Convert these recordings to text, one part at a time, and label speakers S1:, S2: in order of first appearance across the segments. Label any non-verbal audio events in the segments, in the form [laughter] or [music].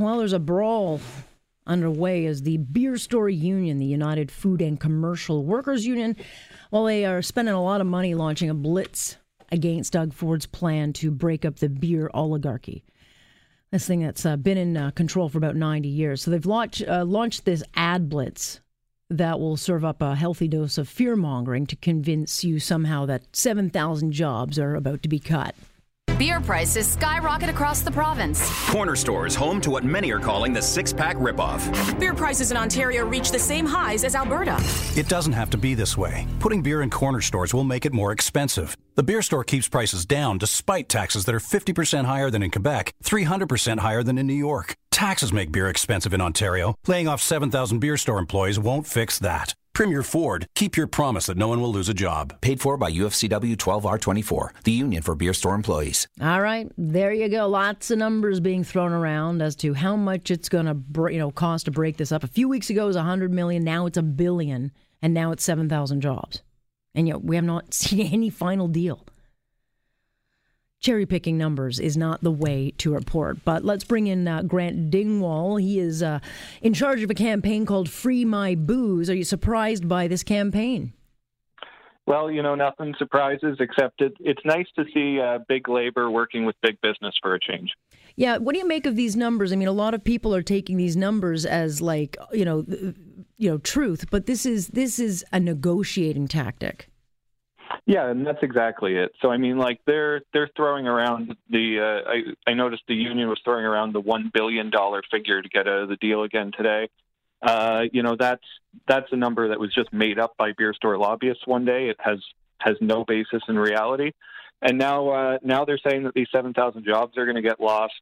S1: Well, there's a brawl underway as the Beer Store Union, the United Food and Commercial Workers Union, well, they are spending a lot of money launching a blitz against Doug Ford's plan to break up the beer oligarchy. This thing that's uh, been in uh, control for about 90 years. So they've launched, uh, launched this ad blitz that will serve up a healthy dose of fear mongering to convince you somehow that 7,000 jobs are about to be cut.
S2: Beer prices skyrocket across the province.
S3: Corner stores home to what many are calling the six pack ripoff.
S4: Beer prices in Ontario reach the same highs as Alberta.
S5: It doesn't have to be this way. Putting beer in corner stores will make it more expensive. The beer store keeps prices down despite taxes that are 50% higher than in Quebec, 300% higher than in New York. Taxes make beer expensive in Ontario. Laying off 7,000 beer store employees won't fix that. Premier Ford, keep your promise that no one will lose a job.
S6: Paid for by UFCW 12R24, the union for beer store employees.
S1: All right, there you go. Lots of numbers being thrown around as to how much it's going to, you know, cost to break this up. A few weeks ago it was 100 million, now it's a billion, and now it's 7,000 jobs. And yet we have not [laughs] seen any final deal cherry picking numbers is not the way to report. But let's bring in uh, Grant Dingwall. He is uh, in charge of a campaign called Free My Booze. Are you surprised by this campaign?
S7: Well, you know, nothing surprises except it, it's nice to see uh, big labor working with big business for a change.
S1: Yeah, what do you make of these numbers? I mean, a lot of people are taking these numbers as like, you know, you know, truth, but this is this is a negotiating tactic.
S7: Yeah, and that's exactly it. So I mean, like they're they're throwing around the. Uh, I I noticed the union was throwing around the one billion dollar figure to get out of the deal again today. Uh, you know, that's that's a number that was just made up by beer store lobbyists one day. It has has no basis in reality, and now uh, now they're saying that these seven thousand jobs are going to get lost.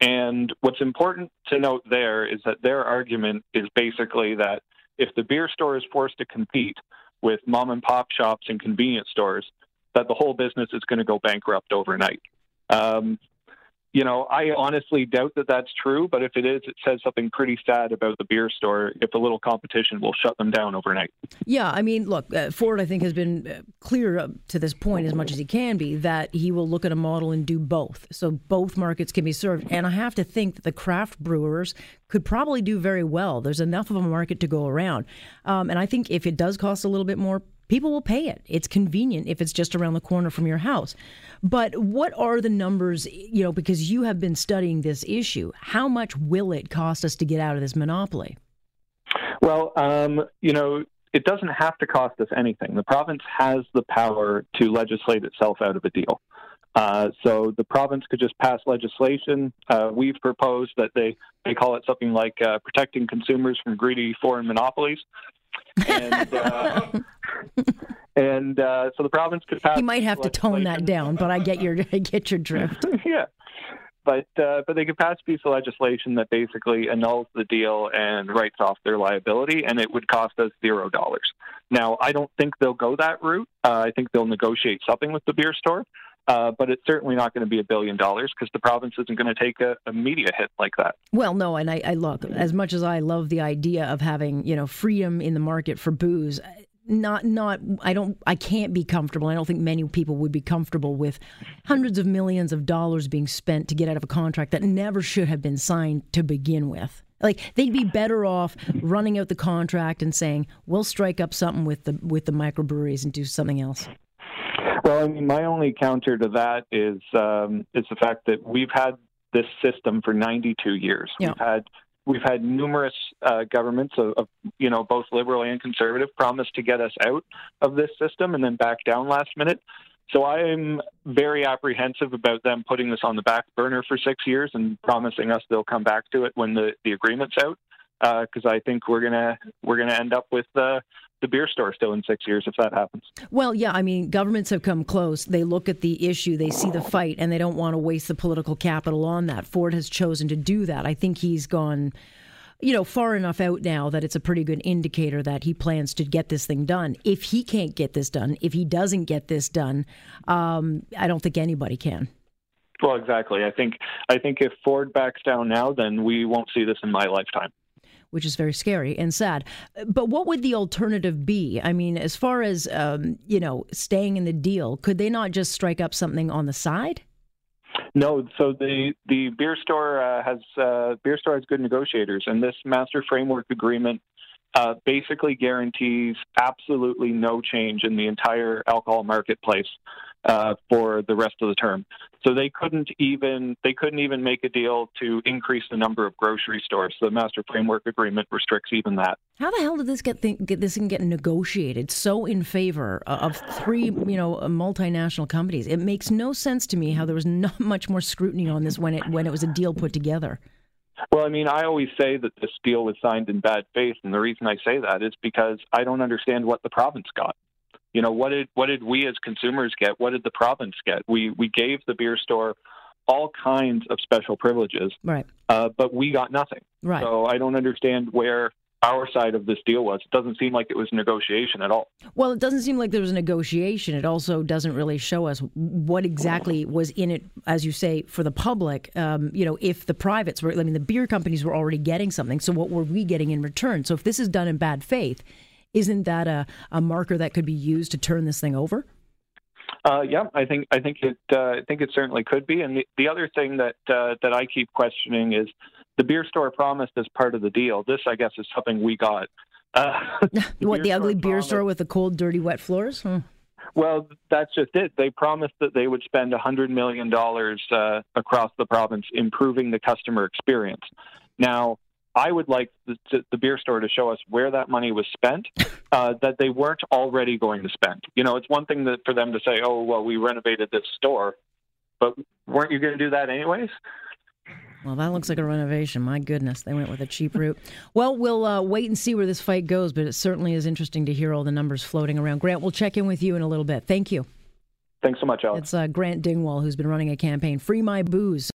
S7: And what's important to note there is that their argument is basically that if the beer store is forced to compete with mom and pop shops and convenience stores that the whole business is going to go bankrupt overnight. Um, you know, I honestly doubt that that's true, but if it is, it says something pretty sad about the beer store if a little competition will shut them down overnight.
S1: Yeah, I mean, look, uh, Ford, I think, has been uh, clear to this point as much as he can be that he will look at a model and do both. So both markets can be served. And I have to think that the craft brewers could probably do very well. There's enough of a market to go around. Um, and I think if it does cost a little bit more, people will pay it. It's convenient if it's just around the corner from your house. But what are the numbers, you know, because you have been studying this issue, how much will it cost us to get out of this monopoly?
S7: Well, um, you know, it doesn't have to cost us anything. The province has the power to legislate itself out of a deal. Uh, so the province could just pass legislation. Uh, we've proposed that they, they call it something like uh, protecting consumers from greedy foreign monopolies. And, uh, [laughs] and uh, so the province could pass.
S1: He might have to tone that down, but I get your I get your [laughs] drift.
S7: yeah, but uh, but they could pass a piece of legislation that basically annuls the deal and writes off their liability, and it would cost us zero dollars. Now, I don't think they'll go that route. Uh, I think they'll negotiate something with the beer store, uh, but it's certainly not going to be a billion dollars because the province isn't going to take a, a, media hit like that.
S1: Well, no, and I, I look as much as I love the idea of having you know freedom in the market for booze not not I don't I can't be comfortable. I don't think many people would be comfortable with hundreds of millions of dollars being spent to get out of a contract that never should have been signed to begin with. Like they'd be better off running out the contract and saying, "We'll strike up something with the with the microbreweries and do something else."
S7: Well, I mean, my only counter to that is um, is the fact that we've had this system for 92 years. Yeah. We've had We've had numerous uh, governments of, of, you know, both liberal and conservative promise to get us out of this system and then back down last minute. So I'm very apprehensive about them putting this on the back burner for six years and promising us they'll come back to it when the, the agreement's out. Because uh, I think we're gonna we're gonna end up with uh, the beer store still in six years if that happens.
S1: Well, yeah, I mean, governments have come close. They look at the issue, they see the fight, and they don't want to waste the political capital on that. Ford has chosen to do that. I think he's gone you know, far enough out now that it's a pretty good indicator that he plans to get this thing done. If he can't get this done, if he doesn't get this done, um, I don't think anybody can.
S7: Well, exactly. I think I think if Ford backs down now, then we won't see this in my lifetime.
S1: Which is very scary and sad. But what would the alternative be? I mean, as far as um, you know, staying in the deal, could they not just strike up something on the side?
S7: No, so the the beer store uh, has uh, beer store has good negotiators, and this master framework agreement uh, basically guarantees absolutely no change in the entire alcohol marketplace uh, for the rest of the term. So they couldn't even they couldn't even make a deal to increase the number of grocery stores. The master framework agreement restricts even that.
S1: How the hell did this get, th- get this can get negotiated so in favor of three you know multinational companies? It makes no sense to me how there was not [laughs] much more scrutiny on this when it when it was a deal put together.
S7: Well, I mean, I always say that this deal was signed in bad faith, and the reason I say that is because I don't understand what the province got. You know, what did what did we as consumers get? What did the province get? We we gave the beer store all kinds of special privileges,
S1: right?
S7: Uh, but we got nothing.
S1: Right.
S7: So I don't understand where our side of this deal was. It doesn't seem like it was negotiation at all.
S1: Well, it doesn't seem like there was a negotiation. It also doesn't really show us what exactly was in it, as you say, for the public. Um, you know, if the privates were, I mean, the beer companies were already getting something. So what were we getting in return? So if this is done in bad faith, isn't that a, a marker that could be used to turn this thing over?
S7: Uh, yeah, I think I think it uh, I think it certainly could be. And the, the other thing that uh, that I keep questioning is the beer store promised as part of the deal. This, I guess, is something we got.
S1: Uh, [laughs] the [laughs] what the ugly beer store with the cold, dirty, wet floors? Hmm.
S7: Well, that's just it. They promised that they would spend $100 million uh, across the province improving the customer experience. Now, I would like the, the, beer store to show us where that money was spent, [laughs] uh, that they weren't already going to spend. You know, it's one thing that, for them to say, oh, well, we renovated this store, but weren't you going to do that anyways?
S1: Well, that looks like a renovation. My goodness, they went with a cheap route. Well, we'll uh, wait and see where this fight goes, but it certainly is interesting to hear all the numbers floating around. Grant, we'll check in with you in a little bit. Thank you.
S7: Thanks so much, Alex.
S1: It's uh, Grant Dingwall who's been running a campaign, Free My Booze.